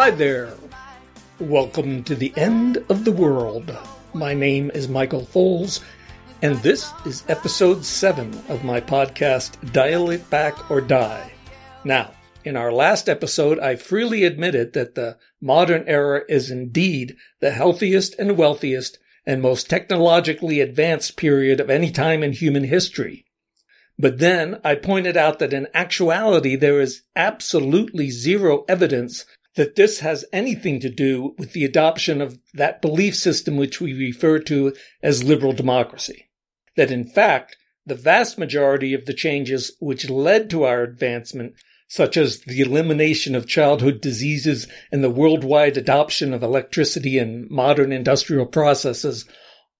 Hi there. Welcome to the end of the world. My name is Michael Foles, and this is episode 7 of my podcast, Dial It Back or Die. Now, in our last episode, I freely admitted that the modern era is indeed the healthiest and wealthiest and most technologically advanced period of any time in human history. But then I pointed out that in actuality there is absolutely zero evidence that this has anything to do with the adoption of that belief system which we refer to as liberal democracy. That in fact, the vast majority of the changes which led to our advancement such as the elimination of childhood diseases and the worldwide adoption of electricity and modern industrial processes,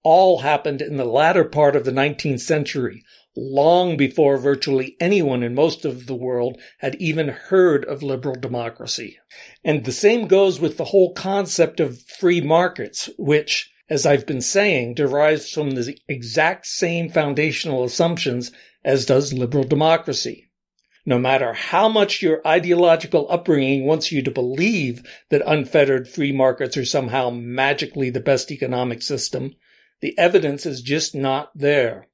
all happened in the latter part of the 19th century, long before virtually anyone in most of the world had even heard of liberal democracy. And the same goes with the whole concept of free markets, which, as I've been saying, derives from the exact same foundational assumptions as does liberal democracy no matter how much your ideological upbringing wants you to believe that unfettered free markets are somehow magically the best economic system, the evidence is just not there.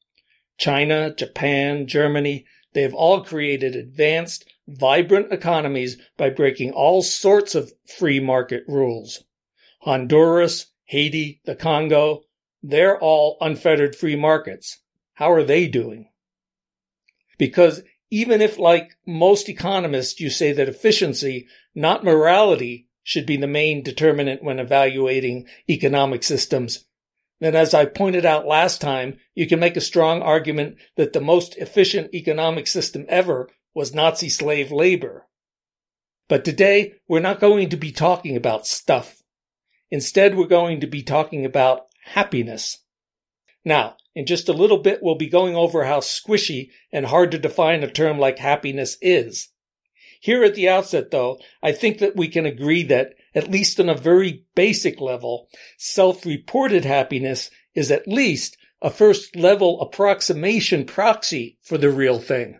China, Japan, Germany, they have all created advanced, vibrant economies by breaking all sorts of free market rules. Honduras, Haiti, the Congo, they're all unfettered free markets. How are they doing? Because even if, like most economists, you say that efficiency, not morality, should be the main determinant when evaluating economic systems, then as I pointed out last time, you can make a strong argument that the most efficient economic system ever was Nazi slave labor. But today, we're not going to be talking about stuff. Instead, we're going to be talking about happiness. Now, in just a little bit, we'll be going over how squishy and hard to define a term like happiness is. Here at the outset, though, I think that we can agree that, at least on a very basic level, self-reported happiness is at least a first level approximation proxy for the real thing.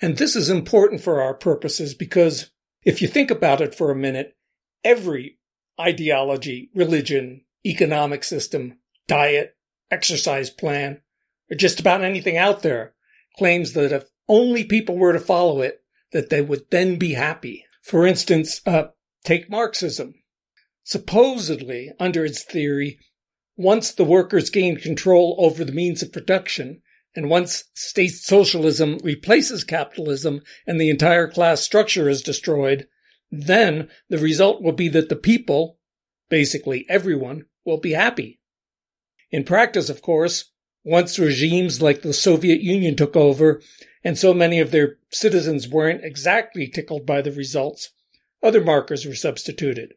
And this is important for our purposes because if you think about it for a minute, every ideology, religion, economic system, diet, exercise plan, or just about anything out there claims that if only people were to follow it, that they would then be happy. For instance, uh, take Marxism. Supposedly, under its theory, once the workers gain control over the means of production, and once state socialism replaces capitalism and the entire class structure is destroyed, then the result will be that the people, basically everyone, will be happy. In practice, of course, once regimes like the Soviet Union took over and so many of their citizens weren't exactly tickled by the results, other markers were substituted.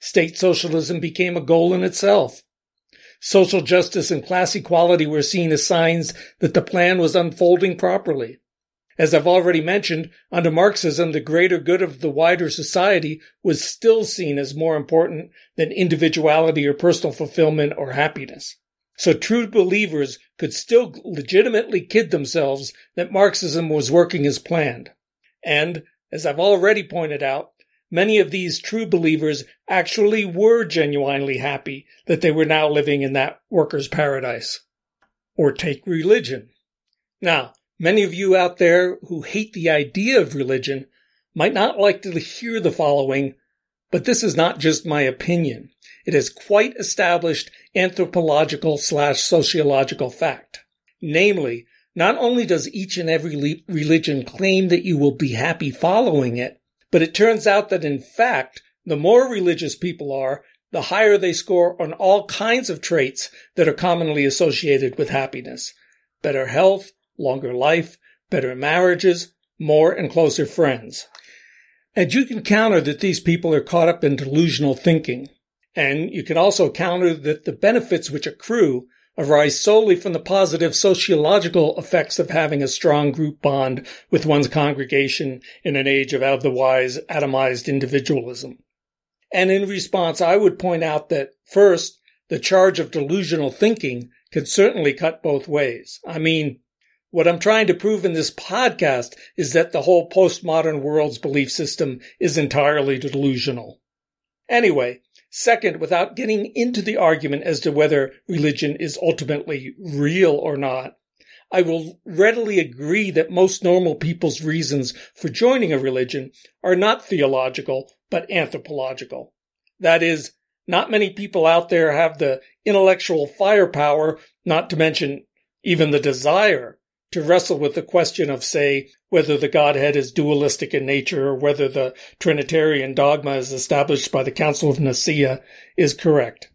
State socialism became a goal in itself. Social justice and class equality were seen as signs that the plan was unfolding properly. As I've already mentioned, under Marxism, the greater good of the wider society was still seen as more important than individuality or personal fulfillment or happiness. So true believers could still legitimately kid themselves that Marxism was working as planned. And, as I've already pointed out, many of these true believers actually were genuinely happy that they were now living in that worker's paradise. Or take religion. Now, many of you out there who hate the idea of religion might not like to hear the following, but this is not just my opinion. It is quite established anthropological slash sociological fact. Namely, not only does each and every religion claim that you will be happy following it, but it turns out that in fact, the more religious people are, the higher they score on all kinds of traits that are commonly associated with happiness. Better health, longer life, better marriages, more and closer friends. And you can counter that these people are caught up in delusional thinking. And you can also counter that the benefits which accrue arise solely from the positive sociological effects of having a strong group bond with one's congregation in an age of otherwise atomized individualism. And in response, I would point out that first, the charge of delusional thinking can certainly cut both ways. I mean, what I'm trying to prove in this podcast is that the whole postmodern world's belief system is entirely delusional. Anyway, second, without getting into the argument as to whether religion is ultimately real or not, I will readily agree that most normal people's reasons for joining a religion are not theological, but anthropological. That is, not many people out there have the intellectual firepower, not to mention even the desire to wrestle with the question of, say, whether the Godhead is dualistic in nature or whether the Trinitarian dogma as established by the Council of Nicaea is correct.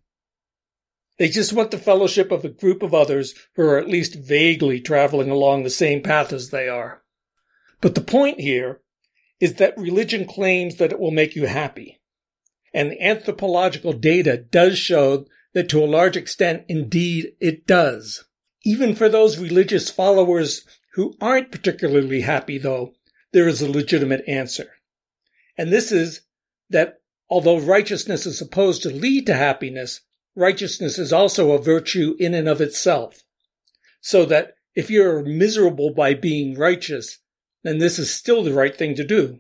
They just want the fellowship of a group of others who are at least vaguely traveling along the same path as they are. But the point here is that religion claims that it will make you happy. And the anthropological data does show that to a large extent, indeed, it does. Even for those religious followers who aren't particularly happy, though, there is a legitimate answer. And this is that although righteousness is supposed to lead to happiness, righteousness is also a virtue in and of itself. So that if you're miserable by being righteous, then this is still the right thing to do.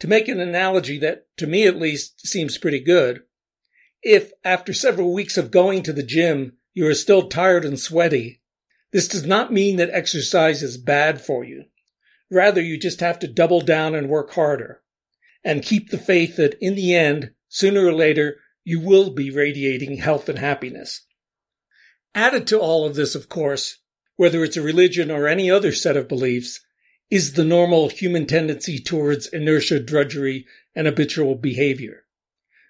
To make an analogy that, to me at least, seems pretty good, if after several weeks of going to the gym, you are still tired and sweaty, this does not mean that exercise is bad for you. Rather, you just have to double down and work harder and keep the faith that in the end, sooner or later, you will be radiating health and happiness. Added to all of this, of course, whether it's a religion or any other set of beliefs, is the normal human tendency towards inertia, drudgery, and habitual behavior.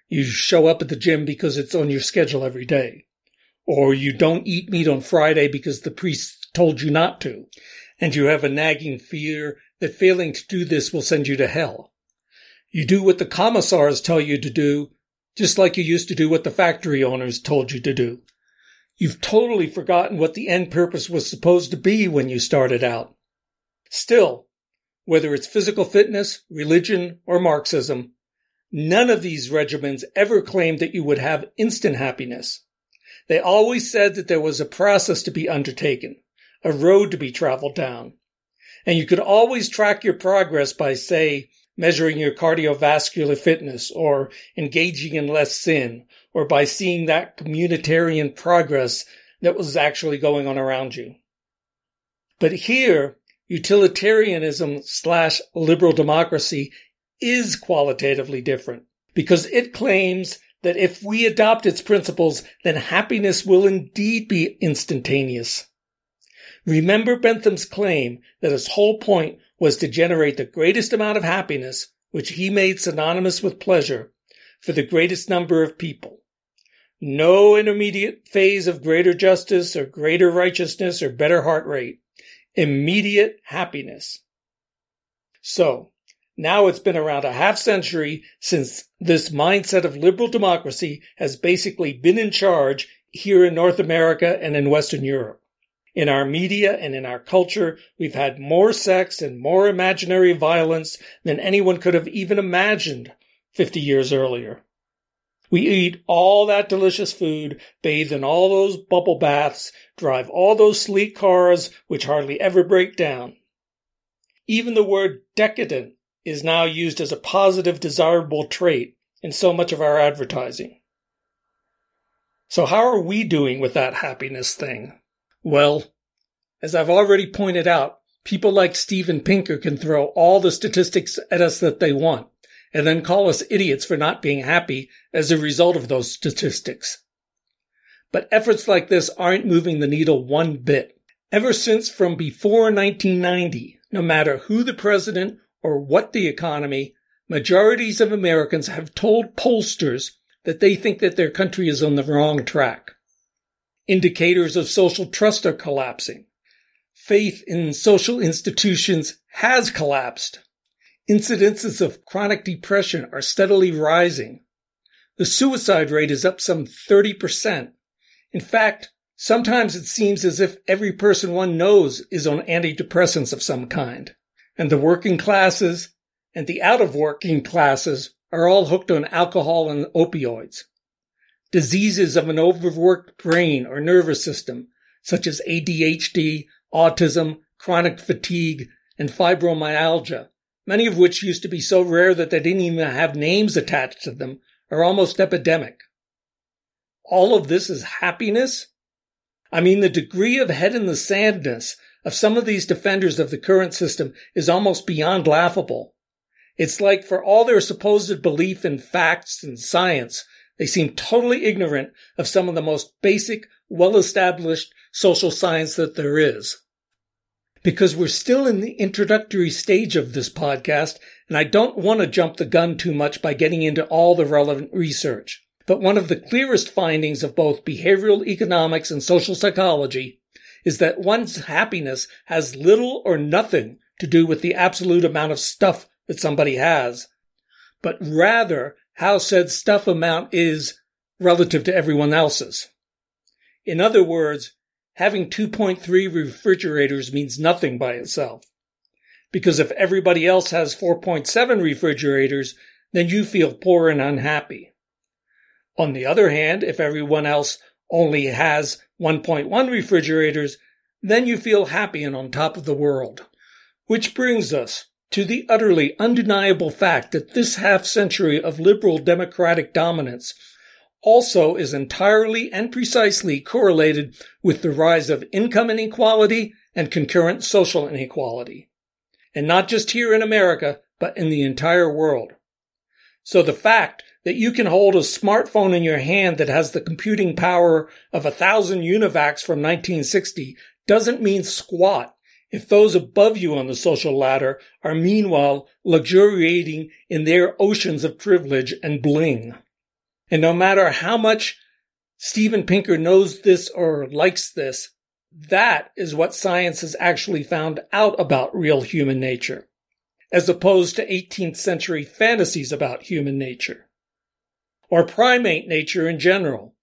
You show up at the gym because it's on your schedule every day. Or you don't eat meat on Friday because the priest told you not to. And you have a nagging fear that failing to do this will send you to hell. You do what the commissars tell you to do, just like you used to do what the factory owners told you to do. You've totally forgotten what the end purpose was supposed to be when you started out. Still, whether it's physical fitness, religion, or Marxism, None of these regimens ever claimed that you would have instant happiness. They always said that there was a process to be undertaken, a road to be traveled down. And you could always track your progress by, say, measuring your cardiovascular fitness or engaging in less sin or by seeing that communitarian progress that was actually going on around you. But here, utilitarianism slash liberal democracy is qualitatively different because it claims that if we adopt its principles, then happiness will indeed be instantaneous. Remember Bentham's claim that his whole point was to generate the greatest amount of happiness, which he made synonymous with pleasure, for the greatest number of people. No intermediate phase of greater justice or greater righteousness or better heart rate. Immediate happiness. So, now it's been around a half century since this mindset of liberal democracy has basically been in charge here in North America and in Western Europe. In our media and in our culture, we've had more sex and more imaginary violence than anyone could have even imagined 50 years earlier. We eat all that delicious food, bathe in all those bubble baths, drive all those sleek cars which hardly ever break down. Even the word decadent is now used as a positive, desirable trait in so much of our advertising. So, how are we doing with that happiness thing? Well, as I've already pointed out, people like Steven Pinker can throw all the statistics at us that they want and then call us idiots for not being happy as a result of those statistics. But efforts like this aren't moving the needle one bit. Ever since from before 1990, no matter who the president or what the economy, majorities of Americans have told pollsters that they think that their country is on the wrong track. Indicators of social trust are collapsing. Faith in social institutions has collapsed. Incidences of chronic depression are steadily rising. The suicide rate is up some 30%. In fact, sometimes it seems as if every person one knows is on antidepressants of some kind and the working classes and the out of working classes are all hooked on alcohol and opioids. Diseases of an overworked brain or nervous system, such as ADHD, autism, chronic fatigue, and fibromyalgia, many of which used to be so rare that they didn't even have names attached to them, are almost epidemic. All of this is happiness? I mean, the degree of head in the sandness of some of these defenders of the current system is almost beyond laughable. It's like for all their supposed belief in facts and science, they seem totally ignorant of some of the most basic, well-established social science that there is. Because we're still in the introductory stage of this podcast, and I don't want to jump the gun too much by getting into all the relevant research. But one of the clearest findings of both behavioral economics and social psychology is that one's happiness has little or nothing to do with the absolute amount of stuff that somebody has, but rather how said stuff amount is relative to everyone else's. In other words, having 2.3 refrigerators means nothing by itself. Because if everybody else has 4.7 refrigerators, then you feel poor and unhappy. On the other hand, if everyone else only has 1.1 refrigerators, then you feel happy and on top of the world. Which brings us to the utterly undeniable fact that this half century of liberal democratic dominance also is entirely and precisely correlated with the rise of income inequality and concurrent social inequality. And not just here in America, but in the entire world. So the fact that you can hold a smartphone in your hand that has the computing power of a thousand UNIVACs from 1960 doesn't mean squat if those above you on the social ladder are meanwhile luxuriating in their oceans of privilege and bling. And no matter how much Steven Pinker knows this or likes this, that is what science has actually found out about real human nature, as opposed to 18th century fantasies about human nature, or primate nature in general.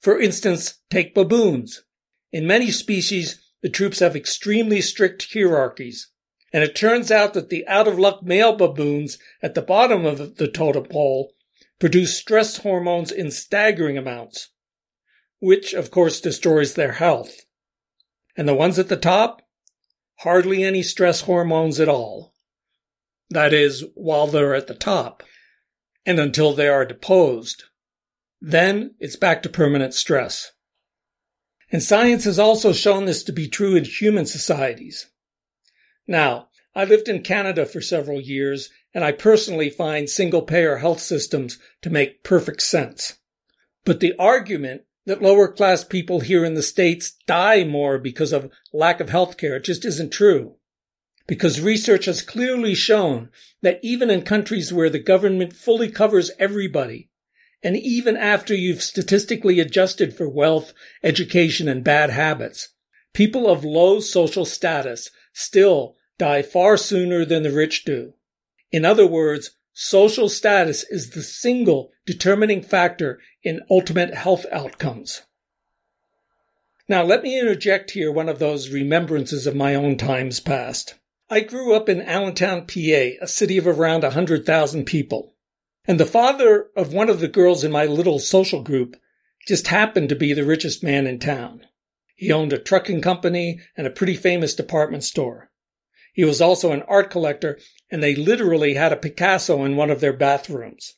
For instance, take baboons. In many species, the troops have extremely strict hierarchies, and it turns out that the out of luck male baboons at the bottom of the totem pole produce stress hormones in staggering amounts, which of course destroys their health. And the ones at the top? Hardly any stress hormones at all. That is, while they're at the top, and until they are deposed. Then it's back to permanent stress. And science has also shown this to be true in human societies. Now, I lived in Canada for several years, and I personally find single payer health systems to make perfect sense. But the argument that lower class people here in the States die more because of lack of health care just isn't true. Because research has clearly shown that even in countries where the government fully covers everybody, and even after you've statistically adjusted for wealth, education, and bad habits, people of low social status still die far sooner than the rich do. In other words, social status is the single determining factor in ultimate health outcomes. Now, let me interject here one of those remembrances of my own times past. I grew up in Allentown, PA, a city of around 100,000 people. And the father of one of the girls in my little social group just happened to be the richest man in town. He owned a trucking company and a pretty famous department store. He was also an art collector, and they literally had a Picasso in one of their bathrooms.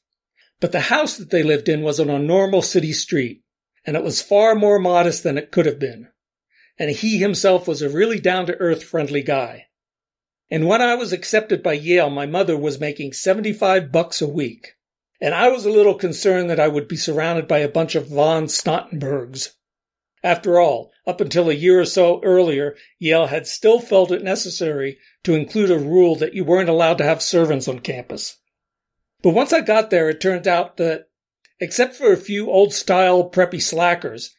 But the house that they lived in was on a normal city street, and it was far more modest than it could have been. And he himself was a really down to earth friendly guy. And when I was accepted by Yale, my mother was making 75 bucks a week. And I was a little concerned that I would be surrounded by a bunch of von Stauffenbergs. After all, up until a year or so earlier, Yale had still felt it necessary to include a rule that you weren't allowed to have servants on campus. But once I got there, it turned out that, except for a few old style preppy slackers,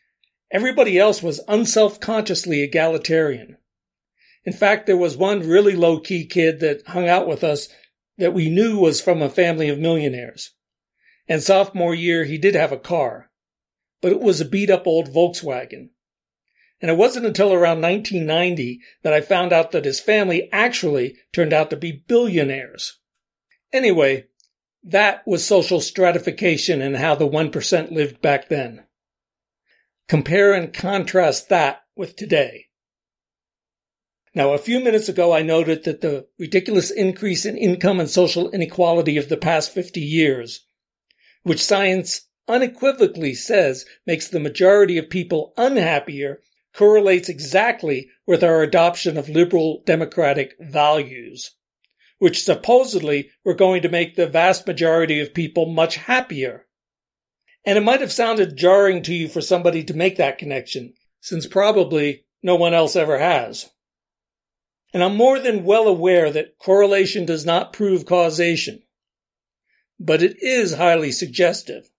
everybody else was unself-consciously egalitarian. In fact, there was one really low key kid that hung out with us that we knew was from a family of millionaires. And sophomore year, he did have a car, but it was a beat up old Volkswagen. And it wasn't until around 1990 that I found out that his family actually turned out to be billionaires. Anyway, that was social stratification and how the 1% lived back then. Compare and contrast that with today. Now, a few minutes ago, I noted that the ridiculous increase in income and social inequality of the past 50 years, which science unequivocally says makes the majority of people unhappier, correlates exactly with our adoption of liberal democratic values, which supposedly were going to make the vast majority of people much happier. And it might have sounded jarring to you for somebody to make that connection, since probably no one else ever has. And I'm more than well aware that correlation does not prove causation. But it is highly suggestive.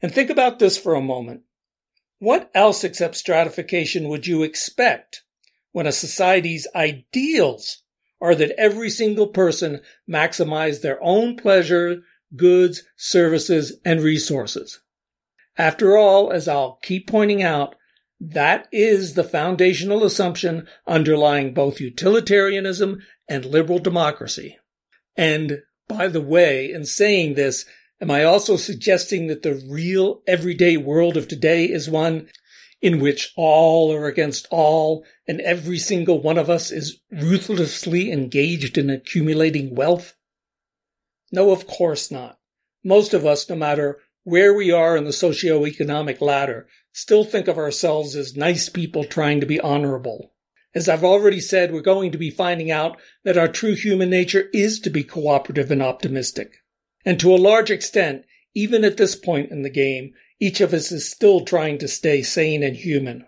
And think about this for a moment. What else except stratification would you expect when a society's ideals are that every single person maximize their own pleasure, goods, services, and resources? After all, as I'll keep pointing out, that is the foundational assumption underlying both utilitarianism and liberal democracy. And by the way, in saying this, am I also suggesting that the real everyday world of today is one in which all are against all and every single one of us is ruthlessly engaged in accumulating wealth? No, of course not. Most of us, no matter where we are in the socio-economic ladder, still think of ourselves as nice people trying to be honorable. As I've already said, we're going to be finding out that our true human nature is to be cooperative and optimistic. And to a large extent, even at this point in the game, each of us is still trying to stay sane and human.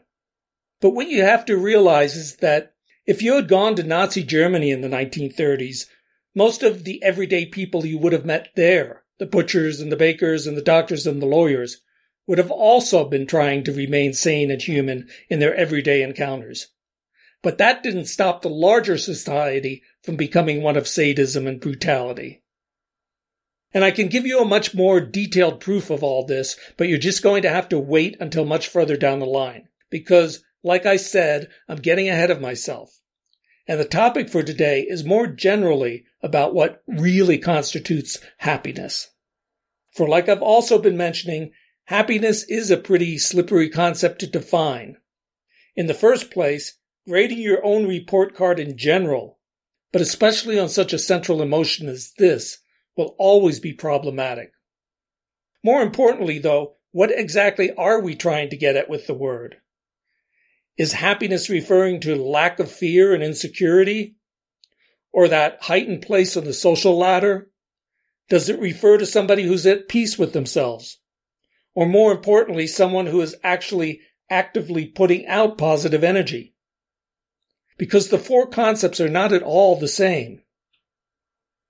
But what you have to realize is that if you had gone to Nazi Germany in the 1930s, most of the everyday people you would have met there, the butchers and the bakers and the doctors and the lawyers, would have also been trying to remain sane and human in their everyday encounters. But that didn't stop the larger society from becoming one of sadism and brutality. And I can give you a much more detailed proof of all this, but you're just going to have to wait until much further down the line. Because, like I said, I'm getting ahead of myself. And the topic for today is more generally about what really constitutes happiness. For like I've also been mentioning, Happiness is a pretty slippery concept to define. In the first place, grading your own report card in general, but especially on such a central emotion as this, will always be problematic. More importantly, though, what exactly are we trying to get at with the word? Is happiness referring to lack of fear and insecurity? Or that heightened place on the social ladder? Does it refer to somebody who's at peace with themselves? Or more importantly, someone who is actually actively putting out positive energy. Because the four concepts are not at all the same.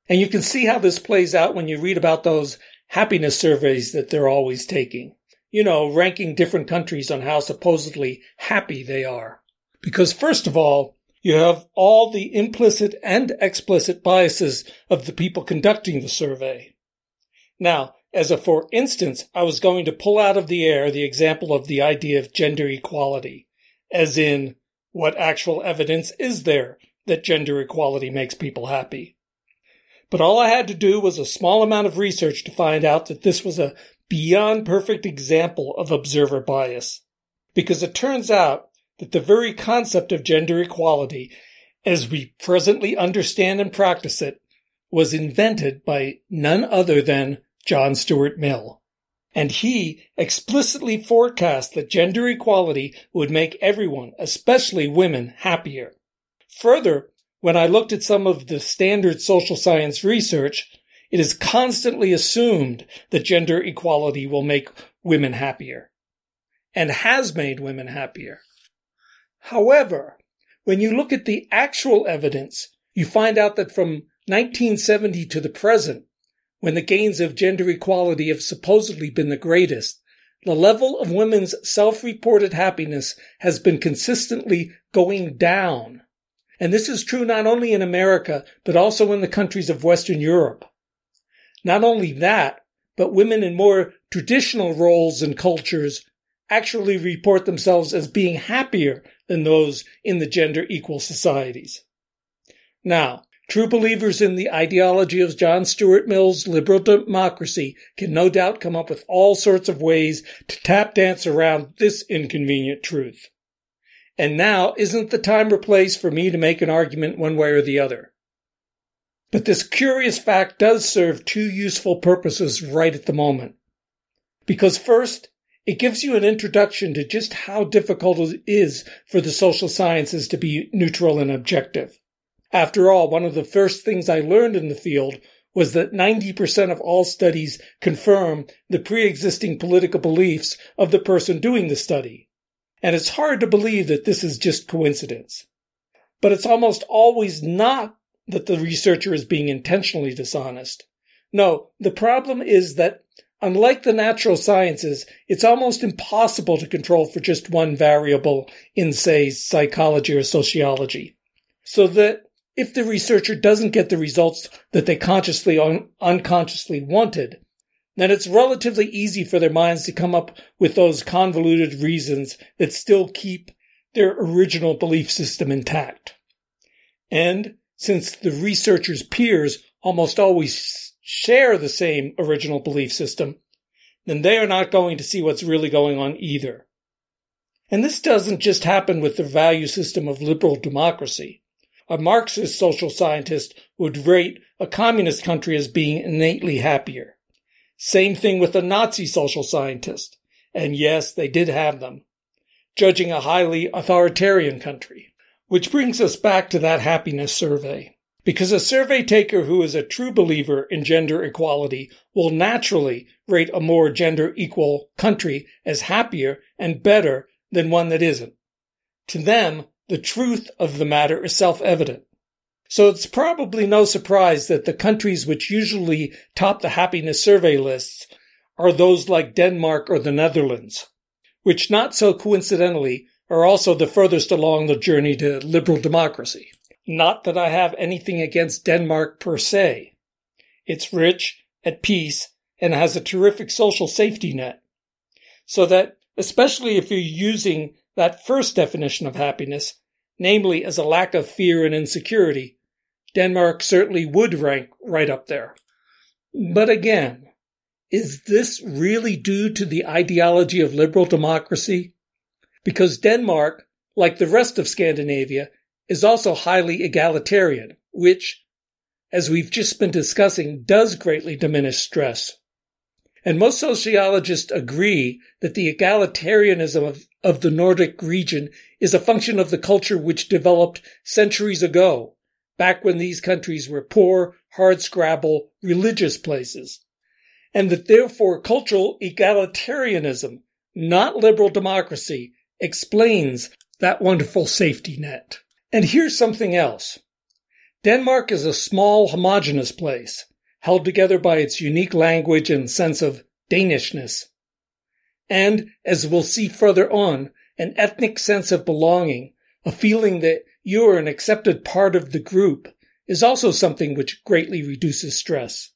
And you can see how this plays out when you read about those happiness surveys that they're always taking. You know, ranking different countries on how supposedly happy they are. Because first of all, you have all the implicit and explicit biases of the people conducting the survey. Now, as a for instance, I was going to pull out of the air the example of the idea of gender equality, as in, what actual evidence is there that gender equality makes people happy? But all I had to do was a small amount of research to find out that this was a beyond perfect example of observer bias. Because it turns out that the very concept of gender equality, as we presently understand and practice it, was invented by none other than John Stuart Mill. And he explicitly forecast that gender equality would make everyone, especially women, happier. Further, when I looked at some of the standard social science research, it is constantly assumed that gender equality will make women happier and has made women happier. However, when you look at the actual evidence, you find out that from 1970 to the present, when the gains of gender equality have supposedly been the greatest, the level of women's self-reported happiness has been consistently going down. And this is true not only in America, but also in the countries of Western Europe. Not only that, but women in more traditional roles and cultures actually report themselves as being happier than those in the gender equal societies. Now, True believers in the ideology of John Stuart Mill's liberal democracy can no doubt come up with all sorts of ways to tap dance around this inconvenient truth. and now isn't the time or place for me to make an argument one way or the other. But this curious fact does serve two useful purposes right at the moment. Because first, it gives you an introduction to just how difficult it is for the social sciences to be neutral and objective. After all, one of the first things I learned in the field was that 90% of all studies confirm the pre-existing political beliefs of the person doing the study. And it's hard to believe that this is just coincidence. But it's almost always not that the researcher is being intentionally dishonest. No, the problem is that unlike the natural sciences, it's almost impossible to control for just one variable in, say, psychology or sociology. So that if the researcher doesn't get the results that they consciously or unconsciously wanted, then it's relatively easy for their minds to come up with those convoluted reasons that still keep their original belief system intact. And since the researcher's peers almost always share the same original belief system, then they are not going to see what's really going on either. And this doesn't just happen with the value system of liberal democracy. A Marxist social scientist would rate a communist country as being innately happier. Same thing with a Nazi social scientist. And yes, they did have them. Judging a highly authoritarian country. Which brings us back to that happiness survey. Because a survey taker who is a true believer in gender equality will naturally rate a more gender equal country as happier and better than one that isn't. To them, the truth of the matter is self-evident. So it's probably no surprise that the countries which usually top the happiness survey lists are those like Denmark or the Netherlands, which not so coincidentally are also the furthest along the journey to liberal democracy. Not that I have anything against Denmark per se. It's rich, at peace, and has a terrific social safety net. So that, especially if you're using that first definition of happiness, namely as a lack of fear and insecurity, Denmark certainly would rank right up there. But again, is this really due to the ideology of liberal democracy? Because Denmark, like the rest of Scandinavia, is also highly egalitarian, which, as we've just been discussing, does greatly diminish stress. And most sociologists agree that the egalitarianism of, of the Nordic region is a function of the culture which developed centuries ago, back when these countries were poor, hardscrabble, religious places. And that therefore cultural egalitarianism, not liberal democracy, explains that wonderful safety net. And here's something else. Denmark is a small, homogenous place held together by its unique language and sense of Danishness. And, as we'll see further on, an ethnic sense of belonging, a feeling that you are an accepted part of the group, is also something which greatly reduces stress.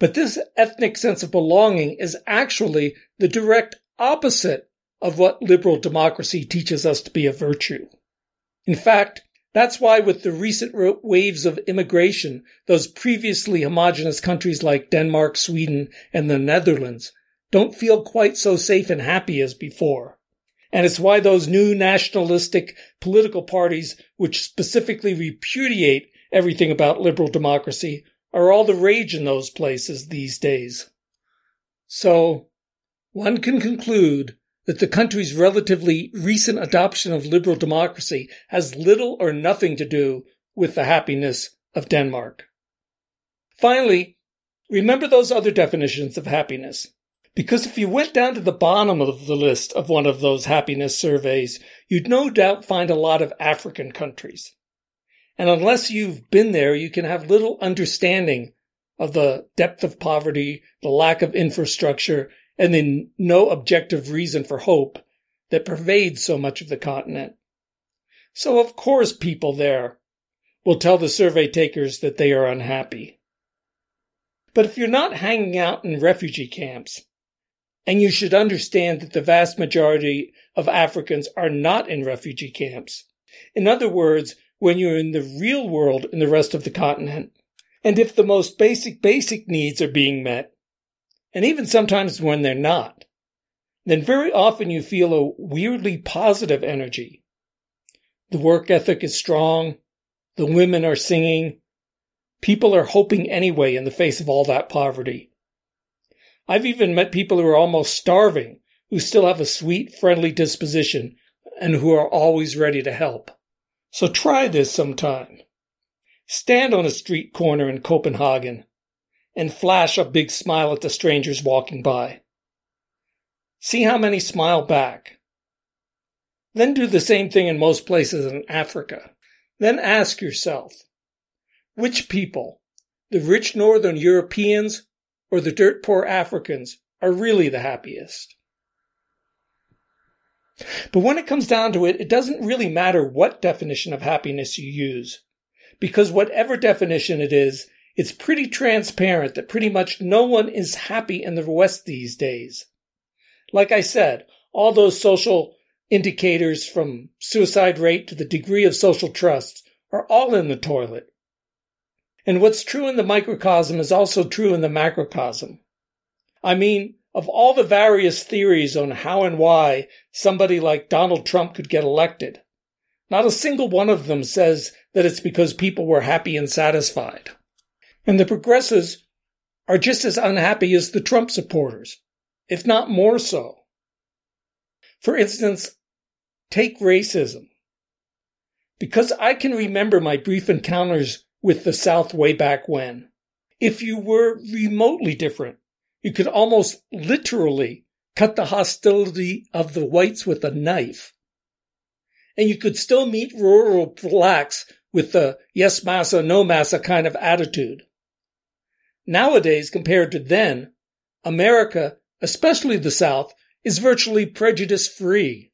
But this ethnic sense of belonging is actually the direct opposite of what liberal democracy teaches us to be a virtue. In fact, that's why with the recent waves of immigration, those previously homogenous countries like Denmark, Sweden, and the Netherlands don't feel quite so safe and happy as before. And it's why those new nationalistic political parties, which specifically repudiate everything about liberal democracy, are all the rage in those places these days. So, one can conclude that the country's relatively recent adoption of liberal democracy has little or nothing to do with the happiness of Denmark. Finally, remember those other definitions of happiness. Because if you went down to the bottom of the list of one of those happiness surveys, you'd no doubt find a lot of African countries. And unless you've been there, you can have little understanding of the depth of poverty, the lack of infrastructure, and then no objective reason for hope that pervades so much of the continent. So of course people there will tell the survey takers that they are unhappy. But if you're not hanging out in refugee camps, and you should understand that the vast majority of Africans are not in refugee camps. In other words, when you're in the real world in the rest of the continent, and if the most basic, basic needs are being met, and even sometimes when they're not, then very often you feel a weirdly positive energy. The work ethic is strong. The women are singing. People are hoping anyway in the face of all that poverty. I've even met people who are almost starving who still have a sweet, friendly disposition and who are always ready to help. So try this sometime. Stand on a street corner in Copenhagen and flash a big smile at the strangers walking by. See how many smile back. Then do the same thing in most places in Africa. Then ask yourself, which people, the rich Northern Europeans or the dirt poor Africans, are really the happiest? But when it comes down to it, it doesn't really matter what definition of happiness you use. Because whatever definition it is, it's pretty transparent that pretty much no one is happy in the West these days. Like I said, all those social indicators from suicide rate to the degree of social trust are all in the toilet. And what's true in the microcosm is also true in the macrocosm. I mean, of all the various theories on how and why somebody like Donald Trump could get elected, not a single one of them says that it's because people were happy and satisfied. And the progressives are just as unhappy as the Trump supporters, if not more so. For instance, take racism. Because I can remember my brief encounters with the South way back when. If you were remotely different, you could almost literally cut the hostility of the whites with a knife. And you could still meet rural blacks with the yes massa, no massa kind of attitude. Nowadays, compared to then, America, especially the South, is virtually prejudice free.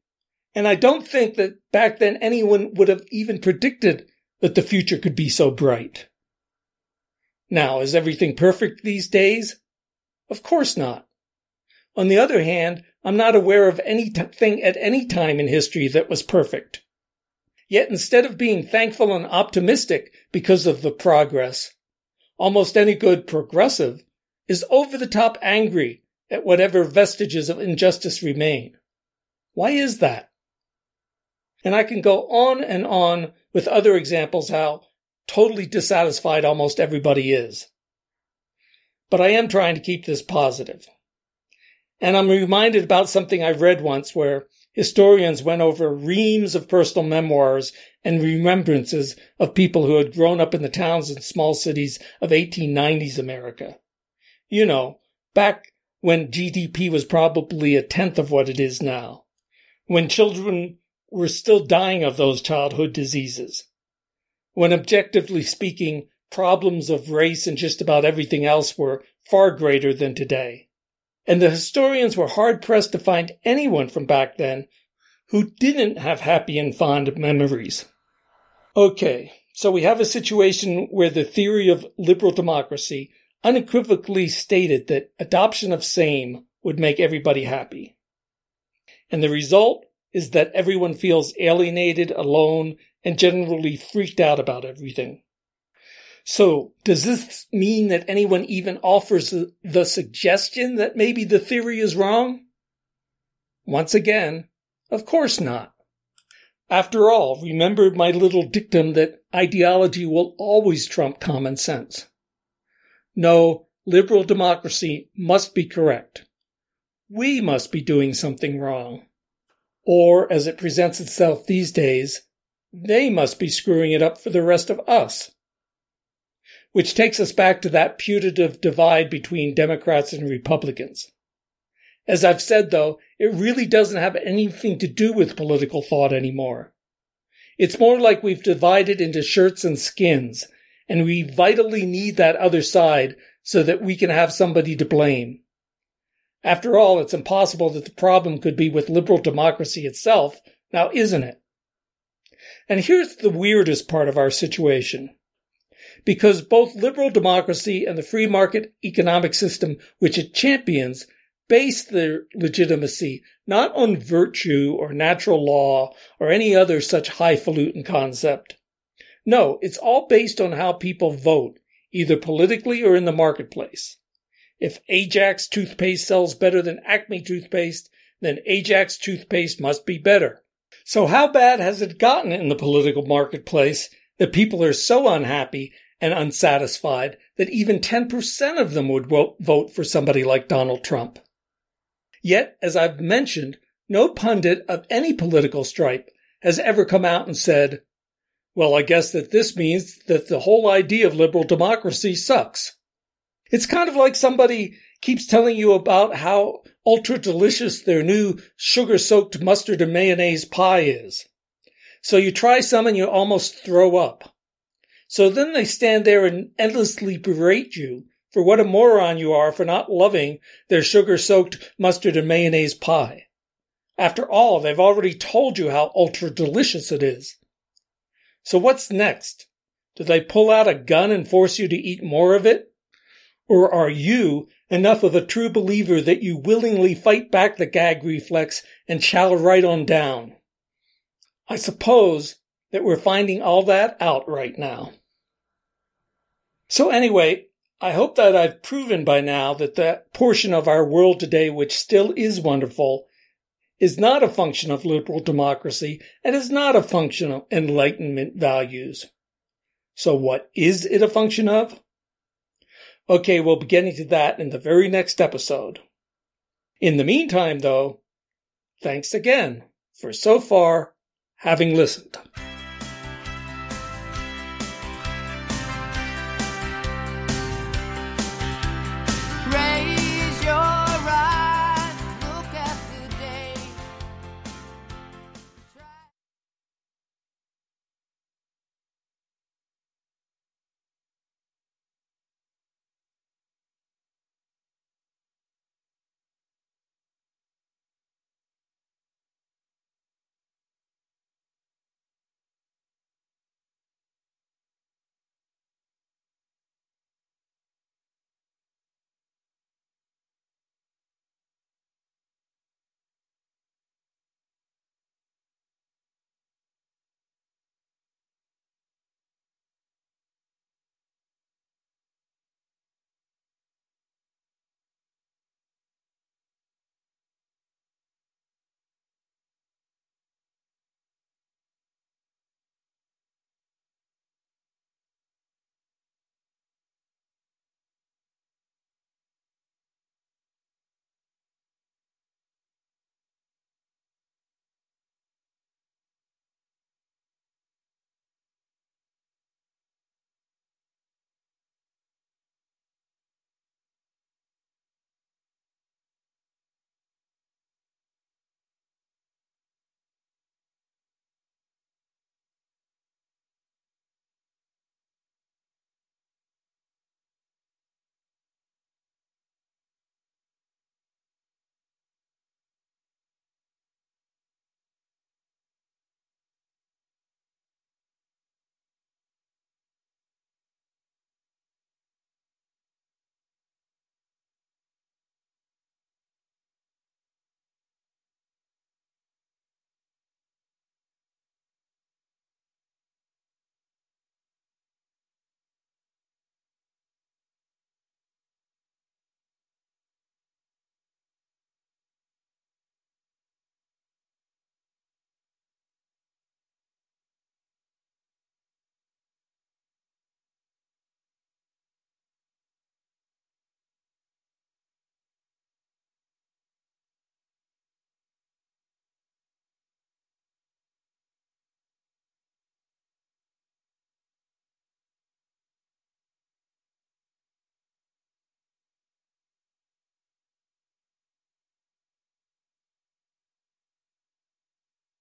And I don't think that back then anyone would have even predicted that the future could be so bright. Now, is everything perfect these days? Of course not. On the other hand, I'm not aware of anything at any time in history that was perfect. Yet instead of being thankful and optimistic because of the progress, almost any good progressive is over the top angry at whatever vestiges of injustice remain. Why is that? And I can go on and on with other examples how totally dissatisfied almost everybody is but I am trying to keep this positive. And I'm reminded about something I read once where historians went over reams of personal memoirs and remembrances of people who had grown up in the towns and small cities of 1890s America. You know, back when GDP was probably a tenth of what it is now, when children were still dying of those childhood diseases, when objectively speaking, problems of race and just about everything else were far greater than today. And the historians were hard pressed to find anyone from back then who didn't have happy and fond memories. Okay, so we have a situation where the theory of liberal democracy unequivocally stated that adoption of same would make everybody happy. And the result is that everyone feels alienated, alone, and generally freaked out about everything. So does this mean that anyone even offers the, suggestion that maybe the theory is wrong? Once again, of course not. After all, remember my little dictum that ideology will always trump common sense. No, liberal democracy must be correct. We must be doing something wrong. Or, as it presents itself these days, they must be screwing it up for the rest of us. Which takes us back to that putative divide between Democrats and Republicans. As I've said though, it really doesn't have anything to do with political thought anymore. It's more like we've divided into shirts and skins, and we vitally need that other side so that we can have somebody to blame. After all, it's impossible that the problem could be with liberal democracy itself, now isn't it? And here's the weirdest part of our situation because both liberal democracy and the free market economic system which it champions base their legitimacy not on virtue or natural law or any other such highfalutin concept. No, it's all based on how people vote, either politically or in the marketplace. If Ajax toothpaste sells better than Acme toothpaste, then Ajax toothpaste must be better. So how bad has it gotten in the political marketplace that people are so unhappy and unsatisfied that even 10% of them would vote for somebody like Donald Trump? Yet, as I've mentioned, no pundit of any political stripe has ever come out and said, well, I guess that this means that the whole idea of liberal democracy sucks. It's kind of like somebody keeps telling you about how ultra delicious their new sugar soaked mustard and mayonnaise pie is. So you try some and you almost throw up. So then they stand there and endlessly berate you for what a moron you are for not loving their sugar soaked mustard and mayonnaise pie. After all, they've already told you how ultra delicious it is. So what's next? Do they pull out a gun and force you to eat more of it? Or are you enough of a true believer that you willingly fight back the gag reflex and chow right on down? I suppose that we're finding all that out right now. So anyway, I hope that I've proven by now that that portion of our world today which still is wonderful is not a function of liberal democracy and is not a function of enlightenment values. So what is it a function of? Okay, we'll be getting to that in the very next episode. In the meantime, though, thanks again for so far having listened.